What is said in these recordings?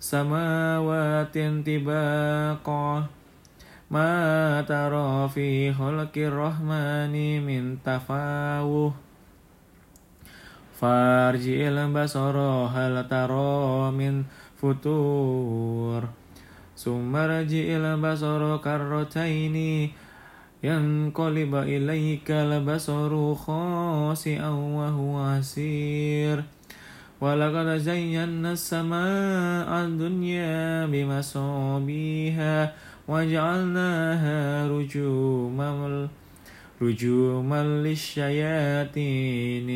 سماوات طباقا ما ترى في خلق الرحمن من تفاوه فارجع البصر هل ترى من فتور ثم رجع البصر كرتين ينقلب إليك البصر خاسئا وهو عسير ولقد زينا السماء الدنيا بمصابيها وجعلناها رجوما رجوما للشياطين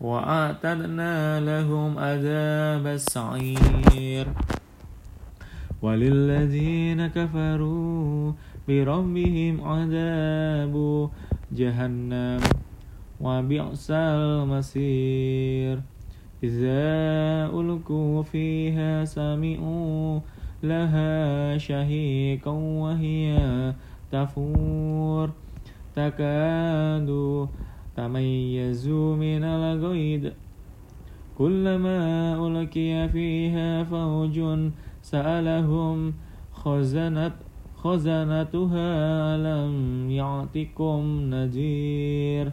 وأعتدنا لهم عذاب السعير. وللذين كفروا بربهم عذاب جهنم وبئس المصير. إذا ألقوا فيها سمعوا لها شهيقا وهي تفور. تكاد تميز من الغيظ. كلما ألقي فيها فوج سألهم خزنت خزنتها ألم يعطكم نذير؟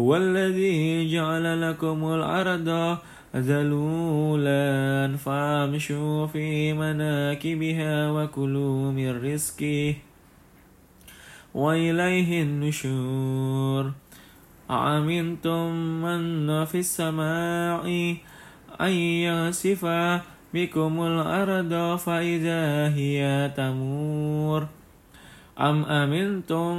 هو الذي جعل لكم الأرض ذلولا فامشوا في مناكبها وكلوا من رزقه وإليه النشور أأمنتم من في السماء أن يصف بكم الأرض فإذا هي تمور أم أمنتم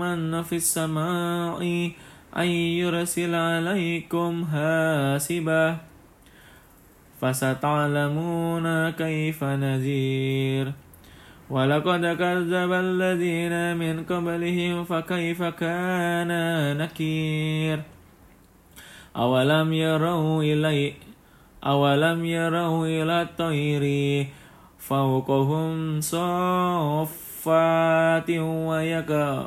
من في السماء أن يرسل عليكم حاسبا فستعلمون كيف نذير. ولقد كذب الذين من قبلهم فكيف كان نكير. أولم يروا إلي أولم يروا إلى الطير فوقهم صافات ويكبرن.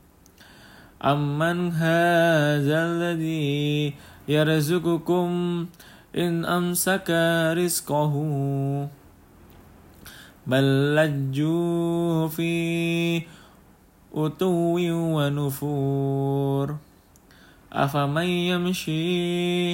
أمن هذا الذي يرزقكم إن أمسك رزقه بل لجوا في أتو ونفور أفمن يمشي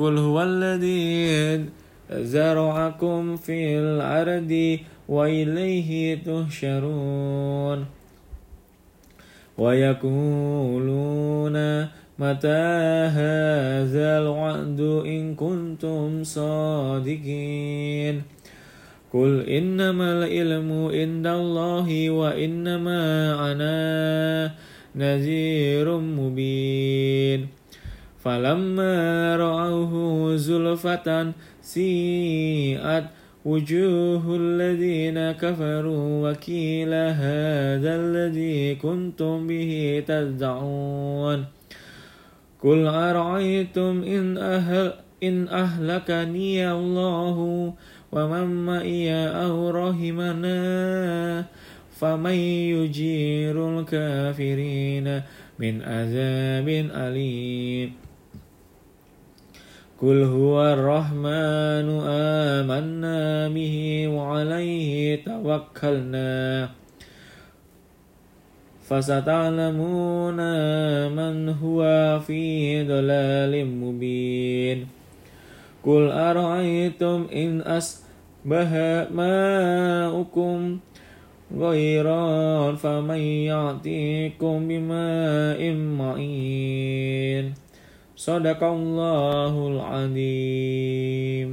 قل هو الذي زرعكم في الأرض وإليه تهشرون ويقولون متى هذا الوعد إن كنتم صادقين. قل إنما العلم عند الله وإنما أنا نذير مبين. فلما رأوه زلفة سيئت وجوه الذين كفروا وكيل هذا الذي كنتم به تدعون. قل أرأيتم إن, أهل إن أهلكني الله ومن معي أو رحمنا؟ فمن يجير الكافرين من عذاب أليم. قل هو الرحمن آمنا به وعليه توكلنا فستعلمون من هو في ضلال مبين قل أرأيتم إن أصبح ماؤكم غيرا فمن يأتيكم بماء معين Sadaqallahul Azim.